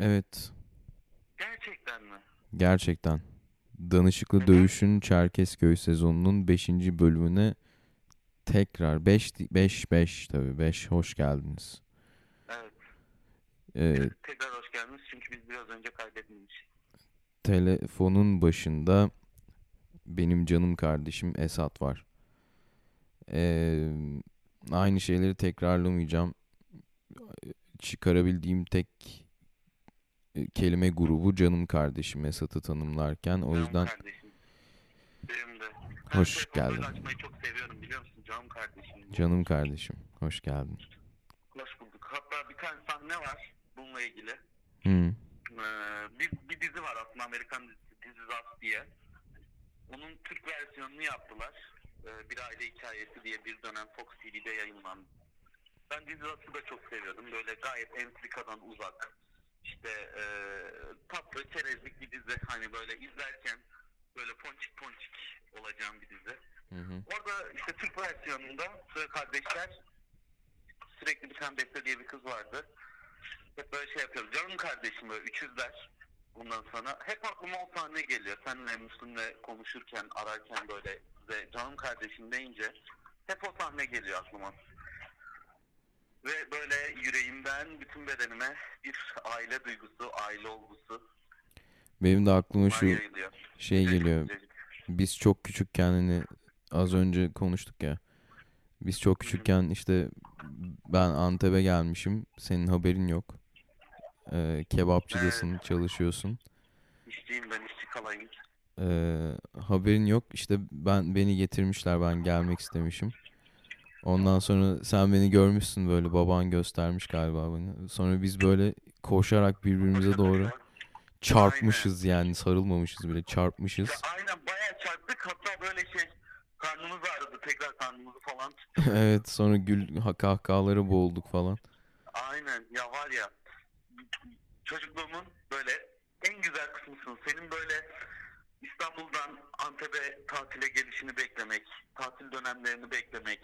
Evet. Gerçekten mi? Gerçekten. Danışıklı Hı hı. Dövüş'ün Çerkezköy sezonunun 5. bölümüne tekrar 5 5 5 tabii 5 hoş geldiniz. Evet. Ee, Tekrar hoş geldiniz çünkü biz biraz önce kaydetmemişiz. telefonun başında benim canım kardeşim Esat var. Ee, aynı şeyleri tekrarlamayacağım. Çıkarabildiğim tek kelime grubu canım kardeşim Esat'ı tanımlarken. O Canım yüzden kardeşim. Benim de. Hoş böyle geldin. açmayı çok seviyorum biliyor musun? Canım kardeşim. canım kardeşim hoş geldin. Hoş bulduk. Hatta bir tane sahne var bununla ilgili. Hı. Ee, bir, bir dizi var aslında Amerikan dizisi This Is diye. Onun Türk versiyonunu yaptılar. Ee, bir aile hikayesi diye bir dönem Fox TV'de yayınlandı. Ben This Is da çok seviyordum. Böyle gayet entrikadan uzak. İşte e, tatlı çerezlik bir dizi. Hani böyle izlerken böyle ponçik ponçik olacağım bir dizi. Hı hı. Orada işte Türk versiyonunda Sıra Kardeşler sürekli bir tane Beste diye bir kız vardı. Hep böyle şey yapıyoruz. Canım kardeşim böyle üçüzler. Bundan sonra hep aklıma o sahne geliyor. Seninle Müslüm'le konuşurken, ararken böyle size canım kardeşim deyince hep o sahne geliyor aklıma. Ve böyle yüreğimden bütün bedenime bir aile duygusu, aile olgusu Benim de aklıma şu yayılıyor. şey geliyor. Biz çok küçükken hani az önce konuştuk ya. Biz çok küçükken işte ben Antep'e gelmişim. Senin haberin yok. Ee, kebapçıdasın, çalışıyorsun. İşçiyim ben işçi kalayım. Ee, haberin yok. İşte ben beni getirmişler. Ben gelmek istemişim. Ondan sonra sen beni görmüşsün böyle baban göstermiş galiba beni. Sonra biz böyle koşarak birbirimize doğru çarpmışız yani sarılmamışız bile çarpmışız. Ya aynen bayağı çarptık hatta böyle şey karnımız ağrıdı tekrar karnımızı falan. Evet sonra gül ha- kahkahalara boğulduk falan. Aynen ya var ya çocukluğumun böyle en güzel kısmısın. Senin böyle İstanbul'dan Antep'e tatile gelişini beklemek, tatil dönemlerini beklemek,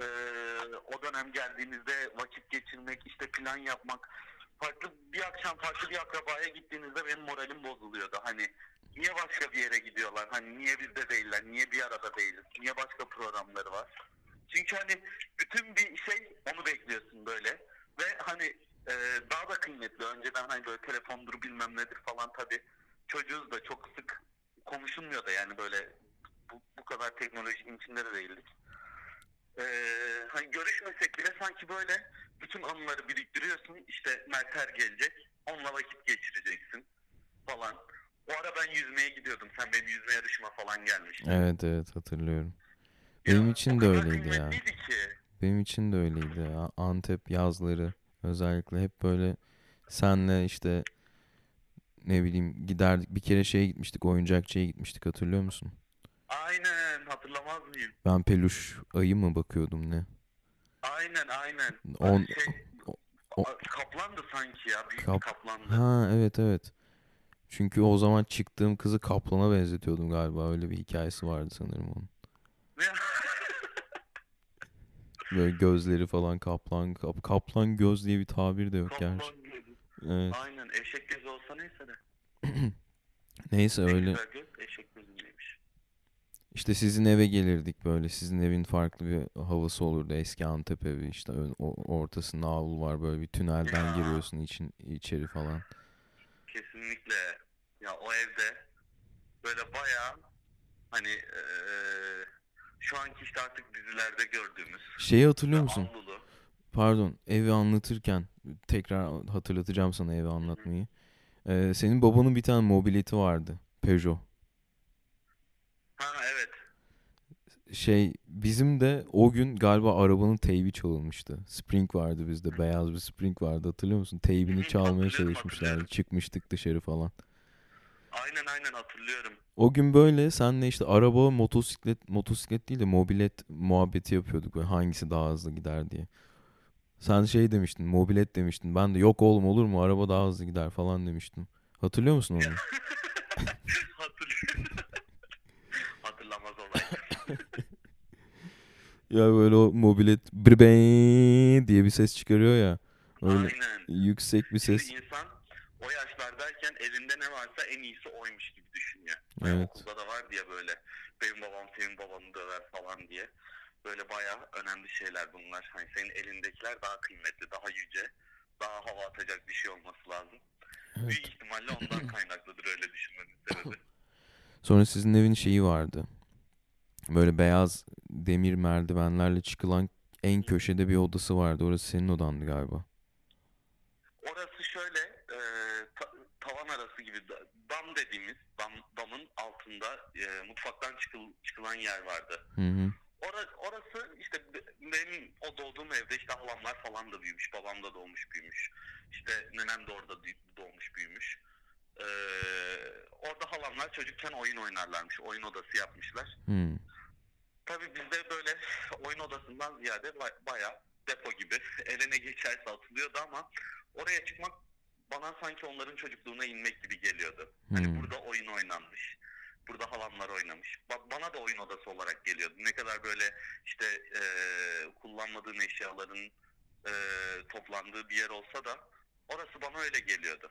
eee, o dönem geldiğinizde vakit geçirmek, işte plan yapmak. Farklı bir akşam farklı bir akrabaya gittiğinizde benim moralim bozuluyordu. Hani niye başka bir yere gidiyorlar? Hani niye bizde değiller? Niye bir arada değiliz? Niye başka programları var? Çünkü hani bütün bir şey onu bekliyorsun böyle. Ve hani e, daha da kıymetli. Önceden hani böyle telefondur bilmem nedir falan tabii. Çocuğuz da çok sık konuşulmuyor da yani böyle bu, bu kadar teknolojinin içinde de değildik. Ee, hani görüşmesek bile sanki böyle bütün anıları biriktiriyorsun. İşte Merter gelecek. Onunla vakit geçireceksin falan. O ara ben yüzmeye gidiyordum. Sen benim yüzme yarışıma falan gelmiştin. Evet evet hatırlıyorum. Benim Ya, için de öyleydi ya. ki. Benim için de öyleydi ya. Antep yazları özellikle hep böyle senle işte ne bileyim giderdik. Bir kere şeye gitmiştik oyuncakçıya gitmiştik hatırlıyor musun? Aynen hatırlamaz mıyım? Ben peluş ayı mı bakıyordum ne? Aynen aynen. On- şey, o- kaplandı sanki ya. Büyük Kap- kaplandı. Ha evet evet. Çünkü o zaman çıktığım kızı kaplana benzetiyordum galiba. Öyle bir hikayesi vardı sanırım onun. Böyle gözleri falan kaplan kap- kaplan göz diye bir tabir de yok gerçi. Kaplan gözü. Evet. Aynen eşek gözü olsa neyse de. Neyse öyle. göz eşek gözündeymiş. İşte sizin eve gelirdik böyle. Sizin evin farklı bir havası olurdu. Eski Antep evi işte ortasında avlu var böyle bir tünelden Ya. giriyorsun için içeri falan. Kesinlikle. Ya o evde böyle bayağı hani eee, şu anki işte artık dizilerde gördüğümüz Şeyi hatırlıyor musun? avlulu. Pardon, evi anlatırken tekrar hatırlatacağım sana evi anlatmayı. Ee, senin babanın bir tane mobileti vardı. Peugeot. Ha evet. Şey bizim de o gün galiba arabanın teybi çalınmıştı. Spring vardı bizde. Beyaz bir Spring vardı hatırlıyor musun? Teybini çalmaya çalışmışlardı. Çıkmıştık dışarı falan. Aynen aynen hatırlıyorum. O gün böyle senle işte araba, motosiklet, motosiklet değil de mobilet muhabbeti yapıyorduk. Böyle hangisi daha hızlı gider diye. Sen şey demiştin, mobilet demiştin. Ben de yok oğlum olur mu araba daha hızlı gider falan demiştim. Hatırlıyor musun onu? Hatırlıyorum. Ya böyle o mobilet brbe diye bir ses çıkarıyor ya. Öyle Aynen. yüksek bir Şimdi ses. insan o yaşlardayken elinde ne varsa en iyisi oymuş gibi düşünüyor. Evet. Okulda da var diye böyle benim babam senin babanı döver falan diye. Böyle bayağı önemli şeyler bunlar. Hani senin elindekiler daha kıymetli, daha yüce, daha hava atacak bir şey olması lazım. Evet. Büyük ihtimalle ondan kaynaklıdır öyle düşünmemin sebebi. Sonra sizin evin şeyi vardı. Böyle beyaz demir merdivenlerle çıkılan en köşede bir odası vardı. Orası senin odandı galiba. Orası şöyle e, ta- tavan arası gibi da- dam dediğimiz dam, damın altında e, mutfaktan çıkıl, çıkılan yer vardı. Hı hı. Ora, orası işte be- benim o doğduğum evde işte halamlar falan da büyümüş. Babam da doğmuş büyümüş. İşte nenem de orada doğmuş büyümüş. Ee, orada halamlar çocukken oyun oynarlarmış. Oyun odası yapmışlar. Hı. Tabii bizde böyle oyun odasından ziyade ba- bayağı depo gibi eline geçerse atılıyordu ama oraya çıkmak bana sanki onların çocukluğuna inmek gibi geliyordu. Hani Hmm. burada oyun oynanmış. Burada halamlar oynamış. Ba- bana da oyun odası olarak geliyordu. Ne kadar böyle işte e, kullanmadığın eşyaların e, toplandığı bir yer olsa da orası bana öyle geliyordu.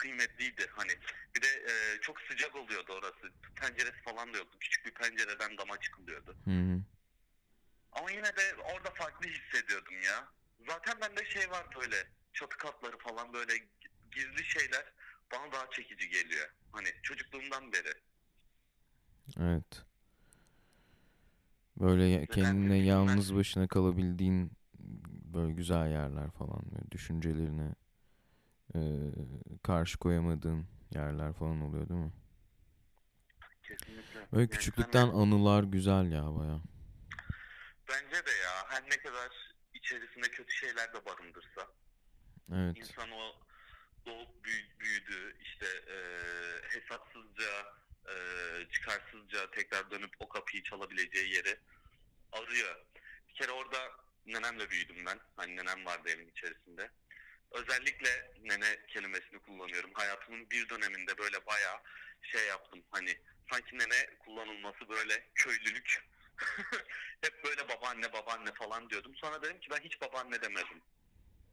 Kıymetliydi hani. Bir de e, çok sıcak oluyordu orası. Penceresi falan da yoktu. Küçük bir pencereden dama çıkılıyordu. Hı hı. Ama yine de orada farklı hissediyordum ya. Zaten bende şey var böyle çatı katları falan böyle gizli şeyler bana daha çekici geliyor. Hani çocukluğumdan beri. Evet. Böyle kendine yalnız başına kalabildiğin böyle güzel yerler falan böyle düşüncelerine e, karşı koyamadığın yerler falan oluyor değil mi? Kesinlikle. Böyle Yani küçüklükten hani anılar güzel ya baya. bence de ya her ne kadar içerisinde kötü şeyler de barındırsa Evet. insan o doğup büyü- büyüdüğü işte e, hesapsızca e, çıkarsızca tekrar dönüp o kapıyı çalabileceği yeri arıyor. Bir kere orada nenemle büyüdüm ben. Hani nenem vardı evin içerisinde. Özellikle nene kelimesini kullanıyorum. Hayatımın bir döneminde böyle bayağı şey yaptım. Hani sanki nene kullanılması böyle köylülük. Hep böyle babaanne babaanne falan diyordum. Sonra dedim ki ben hiç babaanne demedim.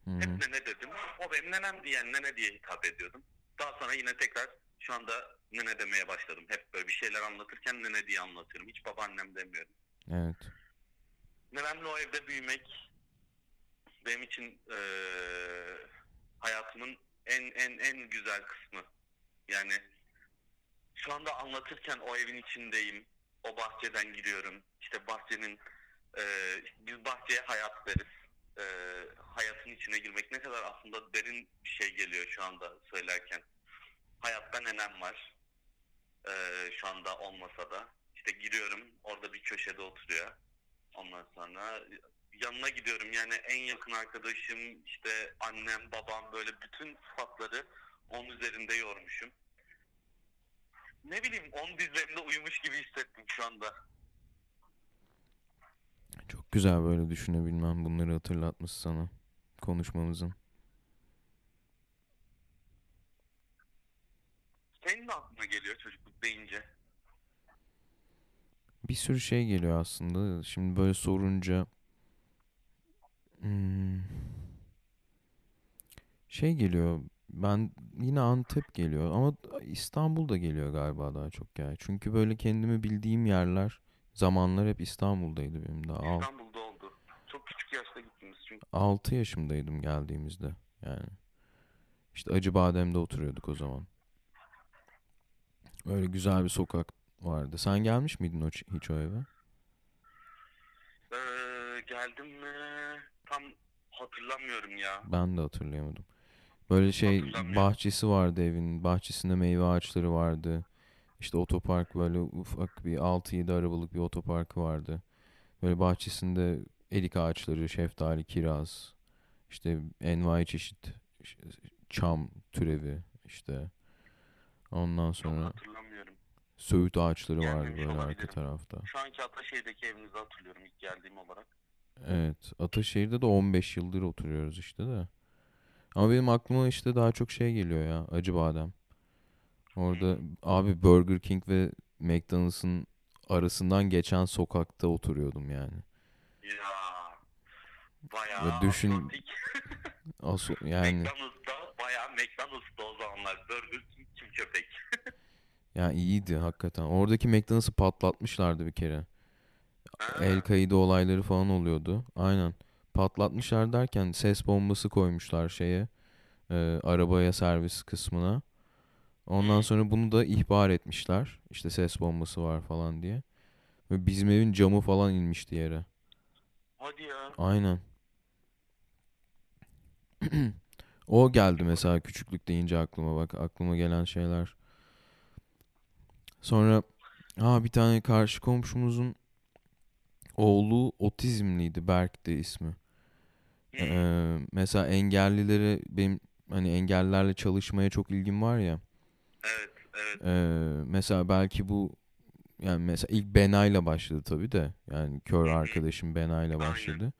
Hı Hep nene dedim. O benim nenem diyen nene diye hitap ediyordum. Daha sonra yine tekrar şu anda nene demeye başladım. Hep böyle bir şeyler anlatırken nene diye anlatıyorum. Hiç babaannem demiyorum. Evet. Nenemle o evde büyümek benim için eee, hayatımın en en en güzel kısmı. Yani şu anda anlatırken o evin içindeyim. O bahçeden giriyorum. İşte bahçenin eee, biz bahçeye hayat deriz. Eee, hayatın içine girmek ne kadar aslında derin bir şey geliyor şu anda söylerken. Hayatta nenem var. Eee, şu anda olmasa da. İşte giriyorum orada bir köşede oturuyor. Ondan sonra yanına gidiyorum yani en yakın arkadaşım işte annem babam böyle bütün sıfatları onun üzerinde yormuşum. Ne bileyim onun dizlerinde uyumuş gibi hissettim şu anda. Çok güzel böyle düşünebilmem bunları hatırlatmış sana konuşmamızın. Senin de aklına geliyor çocukluk deyince. Bir sürü şey geliyor aslında. Şimdi böyle sorunca hmm, şey geliyor. Ben yine Antep geliyor ama İstanbul da geliyor galiba daha çok ya. Çünkü böyle kendimi bildiğim yerler, zamanlar hep İstanbul'daydı benim daha. Al- İstanbul'da oldu. Çok küçük yaşta gittiniz çünkü. 6 yaşımdaydım geldiğimizde yani. İşte Acıbadem'de oturuyorduk o zaman. Öyle güzel bir sokak vardı. Sen gelmiş miydin o, hiç o eve? Ee, geldim mi? Tam hatırlamıyorum ya. Ben de hatırlayamadım. Böyle şey bahçesi vardı evin. Bahçesinde meyve ağaçları vardı. İşte otopark böyle ufak bir 6-7 arabalık bir otoparkı vardı. Böyle bahçesinde erik ağaçları, şeftali, kiraz, işte envai çeşit çam türevi işte. Ondan sonra hatırlamıyorum. söğüt ağaçları vardı Gelmemiş böyle arka tarafta. Şu anki Ataşehir'deki evinizi hatırlıyorum ilk geldiğim olarak. Evet. Ataşehir'de de 15 yıldır oturuyoruz işte de. Ama benim aklıma işte daha çok şey geliyor ya. Acıbadem. Orada abi Burger King ve McDonald's'ın arasından geçen sokakta oturuyordum yani. Ya bayağı Ve düşün- Atlantik. Aso yani McDonald's'da bayağı McDonald's'ta o zamanlar Burger King kim köpek. Ya iyiydi hakikaten. Oradaki McDonald's'ı patlatmışlardı bir kere. El kaydı olayları falan oluyordu. Aynen. Patlatmışlar derken ses bombası koymuşlar şeye. e, arabaya servis kısmına. Ondan sonra bunu da ihbar etmişler. İşte ses bombası var falan diye. Ve bizim evin camı falan inmişti yere. Hadi ya. Aynen. O geldi mesela küçüklük deyince aklıma bak aklıma gelen şeyler. Sonra ha bir tane karşı komşumuzun oğlu otizmliydi Berk'ti ismi. Ee, mesela engellilere benim hani engellilerle çalışmaya çok ilgim var ya. Evet, evet. Ee, mesela belki bu yani mesela ilk Bena'yla başladı tabii de. Yani kör arkadaşım Bena'yla başladı.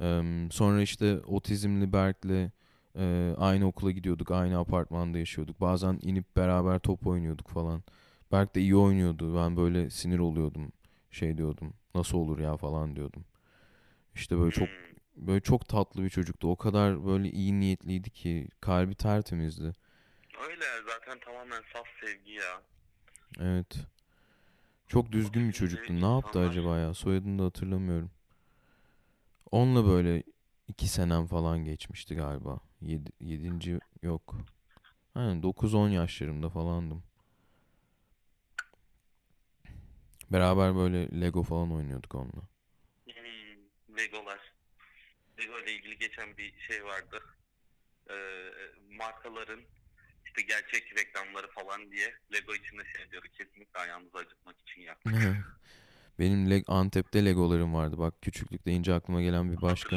Ee, sonra işte otizmli Berk'le e, aynı okula gidiyorduk. Aynı apartmanda yaşıyorduk. Bazen inip beraber top oynuyorduk falan. Berk de iyi oynuyordu. Ben böyle sinir oluyordum. Şey diyordum. Nasıl olur ya falan diyordum. İşte böyle çok Hmm. böyle çok tatlı bir çocuktu. O kadar böyle iyi niyetliydi ki kalbi tertemizdi. Öyle zaten tamamen saf sevgi ya. Evet. Çok düzgün bir çocuktu. Ne yaptı insanlar- acaba ya? Soyadını da hatırlamıyorum. Onunla böyle iki senem falan geçmişti galiba. Yedi, yedinci yok. Aynen 9-10 yaşlarımda falandım. Beraber böyle Lego falan oynuyorduk onunla. Hmm, Legolar. Lego ile ilgili geçen bir şey vardı. Ee, markaların işte gerçek reklamları falan diye Lego içinde şey diyor kesinlikle ayağınızı acıtmak için yap. Benim Le- Antep'te Legolarım vardı. Bak küçüklük deyince aklıma gelen bir başka.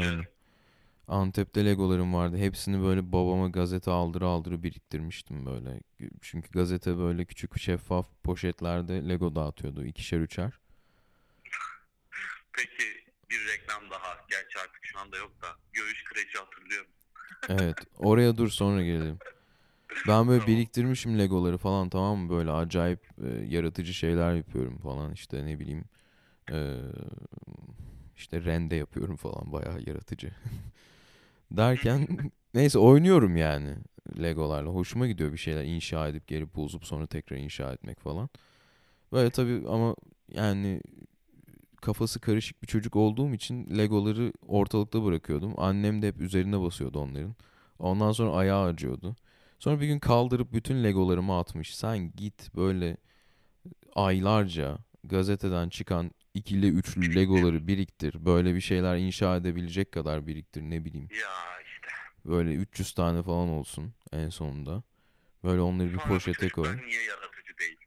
Antep'te Legolarım vardı. Hepsini böyle babama gazete aldırı aldırı biriktirmiştim böyle. Çünkü gazete böyle küçük şeffaf poşetlerde Lego dağıtıyordu. ikişer üçer. Peki bir reklam daha. Gerçi artık şu anda yok da. Göğüs kreci hatırlıyorum. Evet. Oraya dur sonra gelelim. Ben böyle biriktirmişim Legoları falan tamam mı? Böyle acayip e, yaratıcı şeyler yapıyorum falan. İşte ne bileyim. e, işte rende yapıyorum falan. Bayağı yaratıcı. Derken neyse oynuyorum yani Legolarla. Hoşuma gidiyor bir şeyler inşa edip geri bozup sonra tekrar inşa etmek falan. Böyle tabii ama yani kafası karışık bir çocuk olduğum için Legoları ortalıkta bırakıyordum. Annem de hep üzerine basıyordu onların. Ondan sonra ayağı acıyordu. Sonra bir gün kaldırıp bütün Legolarımı atmış. Sen git böyle aylarca gazeteden çıkan ikili üçlü Legoları biriktir. Böyle bir şeyler inşa edebilecek kadar biriktir ne bileyim. Ya işte. Böyle 300 tane falan olsun en sonunda. Böyle onları bir Sonra poşete koy.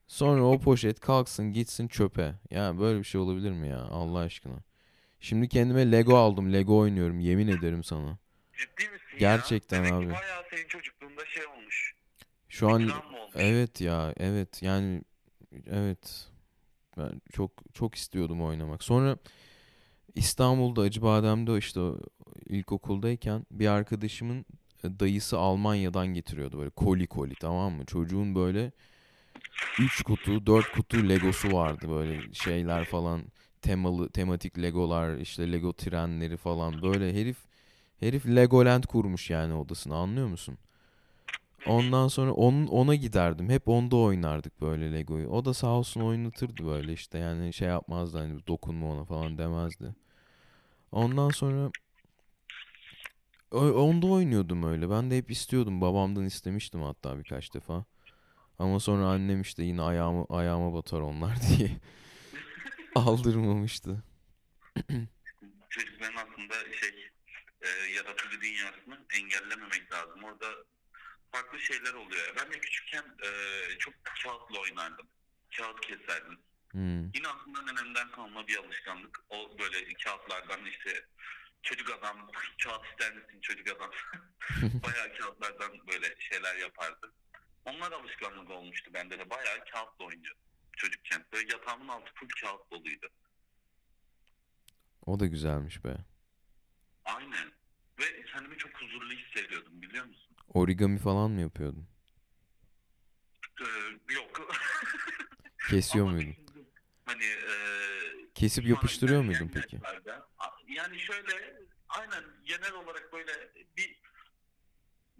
Sonra o poşet kalksın gitsin çöpe. Ya böyle bir şey olabilir mi ya Allah aşkına? Şimdi kendime Lego aldım. Lego oynuyorum yemin ederim sana. Ciddi misin ya? Gerçekten Demek abi. bayağı senin çocukluğunda şey olmuş. Şu an evet ya evet yani evet ben çok çok istiyordum oynamak. Sonra İstanbul'da Acıbadem'de işte ilkokuldayken bir arkadaşımın e, dayısı Almanya'dan getiriyordu böyle koli koli tamam mı? Çocuğun böyle 3 kutu 4 kutu Legosu vardı böyle şeyler falan temalı tematik Legolar işte Lego trenleri falan böyle herif herif Legoland kurmuş yani odasını anlıyor musun? Ondan sonra onun ona giderdim. Hep onda oynardık böyle Lego'yu. O da sağ olsun oynatırdı böyle işte yani şey yapmazdı hani dokunma ona falan demezdi. Ondan sonra onda oynuyordum öyle. Ben de hep istiyordum. Babamdan istemiştim hatta birkaç defa. Ama sonra annem işte yine ayağımı ayağıma batar onlar diye aldırmamıştı. Çocukların aslında şey e, yaratıcı dünyasını engellememek lazım. Orada farklı şeyler oluyor. Ben de küçükken e, çok kağıtla oynardım. Kağıt keserdim. Hmm. Yine aslında nenemden kalma bir alışkanlık. O böyle kağıtlardan işte çocuk adam, kağıt ister misin çocuk adam? bayağı kağıtlardan böyle şeyler yapardı. Onlar alışkanlık olmuştu bende de. Bayağı kağıtla oynuyordum çocukken. Böyle yatağımın altı full kağıt doluydu. O da güzelmiş be. Aynen. Ve kendimi çok huzurlu hissediyordum biliyor musun? Origami falan mı yapıyordun? Ee, yok. Kesiyor Ama muydun? Hani e, Kesip yapıştırıyor muydun peki? Yani şöyle aynen genel olarak böyle bir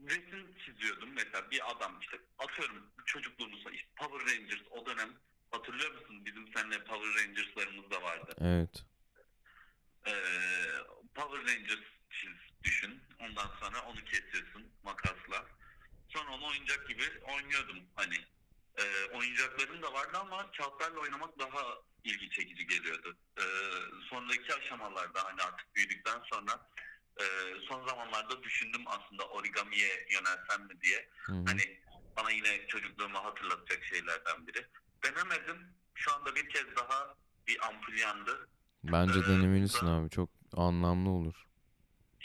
resim çiziyordum mesela bir adam işte atıyorum çocukluğumuzda işte Power Rangers o dönem hatırlıyor musun bizim seninle Power Rangers'larımız da vardı. Evet. Ee, Power Rangers çiz düşün ondan sonra onu kesiyorsun makasla. Sonra onu oyuncak gibi oynuyordum hani. Ee, oyuncaklarım da vardı ama kağıtlarla oynamak daha ilgi çekici geliyordu. Ee, sonraki aşamalarda hani artık büyüdükten sonra e, son zamanlarda düşündüm aslında origamiye yönelsem mi diye. Hı hı. Hani bana yine çocukluğumu hatırlatacak şeylerden biri. Denemedim. Şu anda bir kez daha bir ampul yandı. Bence Ee, denemelisin ben- abi. Çok anlamlı olur.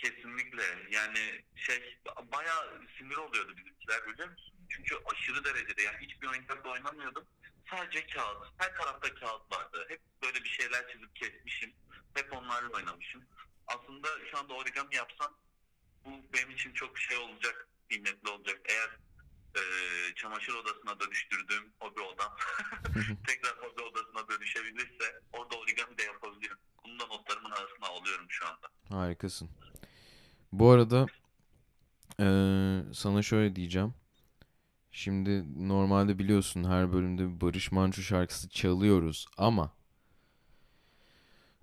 Kesinlikle. Yani şey bayağı sinir oluyordu bizimkiler biliyor musun? Çünkü aşırı derecede yani hiçbir oyuncakla oynamıyordum. Sadece kağıt. Her tarafta kağıt vardı. Hep böyle bir şeyler çizip kesmişim. Hep onlarla oynamışım. Aslında şu anda origami yapsam bu benim için çok şey olacak, kıymetli olacak. Eğer e, çamaşır odasına dönüştürdüğüm hobi odam tekrar hobi odasına dönüşebilirse orada origami de yapabilirim. Bunu da notlarımın arasına alıyorum şu anda. Harikasın. Bu arada eee, sana şöyle diyeceğim. Şimdi normalde biliyorsun her bölümde bir Barış Manço şarkısı çalıyoruz ama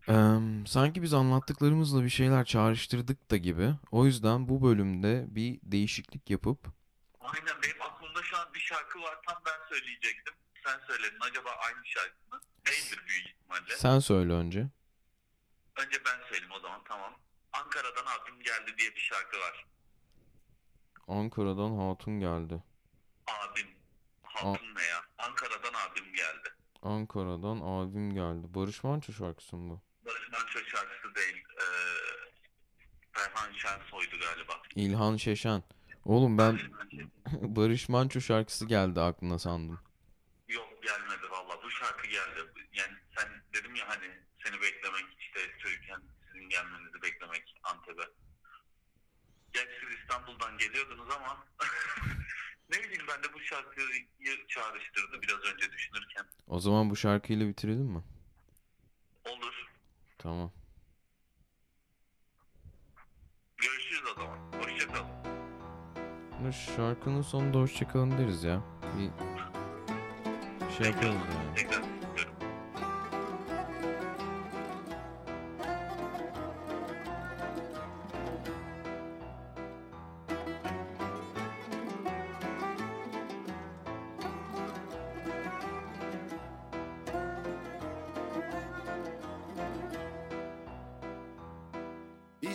em, sanki biz anlattıklarımızla bir şeyler çağrıştırdık da gibi. O yüzden bu bölümde bir değişiklik yapıp Aynen benim aklımda şu an bir şarkı var tam ben söyleyecektim. Sen söyledin acaba aynı şarkı mı? Değildir büyük ihtimalle. sen söyle önce. Önce ben söyleyeyim o zaman tamam. Ankara'dan abim geldi diye bir şarkı var. Ankara'dan Hatun geldi. Abim. Hatun ne ya? Ankara'dan abim geldi. Ankara'dan abim geldi. Barış Manço şarkısı mı bu? Barış Manço şarkısı değil. Ee, Ferhan Şensoy'du galiba. İlhan Şeşen. Oğlum ben Barış Manço şarkısı geldi aklına sandım. Yok gelmedi valla. Bu şarkı geldi. Yani sen dedim ya hani seni beklemek işte çocukken sizin gelmenizi beklemek Antep'e. Gerçi siz İstanbul'dan geliyordunuz ama ne bileyim ben de bu şarkıyı çağrıştırdı biraz önce düşünürken. O zaman bu şarkıyla bitirelim mi? Olur. Tamam. Görüşürüz o zaman. Hoşçakal. Bu şarkının sonunda hoşçakalın deriz ya. Bir şey yaparız yani. Tekrar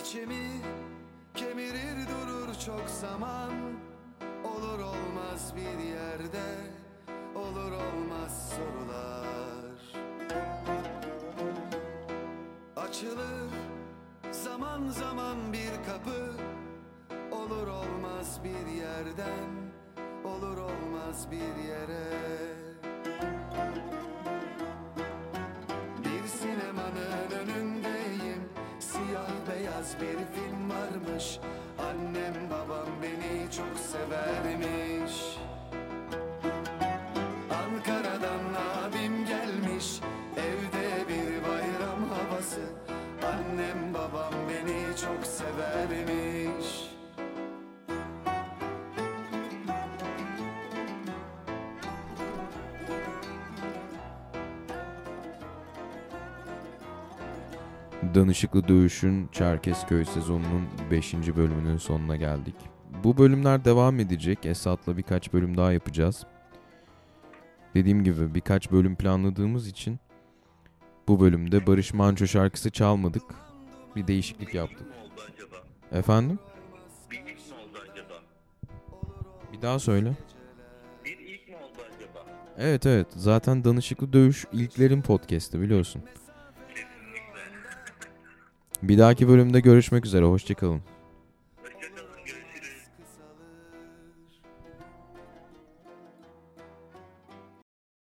İçimi kemirir durur çok zaman. Olur olmaz bir yerde Olur olmaz sorular. Açılır zaman zaman bir kapı. Olur olmaz bir yerden Olur olmaz bir yere beyaz bir film varmış. Annem babam beni çok severmiş Danışıklı Dövüş'ün Çerkezköy sezonunun 5. bölümünün sonuna geldik. Bu bölümler devam edecek. Esat'la birkaç bölüm daha yapacağız. Dediğim gibi birkaç bölüm planladığımız için bu bölümde Barış Manço şarkısı çalmadık. Bir değişiklik yaptık. Efendim? Bir ilk mi oldu acaba? Bir daha söyle. Bir ilk mi oldu acaba? Evet evet. Zaten Danışıklı Dövüş ilklerin podcast'ı biliyorsun. Bir dahaki bölümde görüşmek üzere. Hoşçakalın.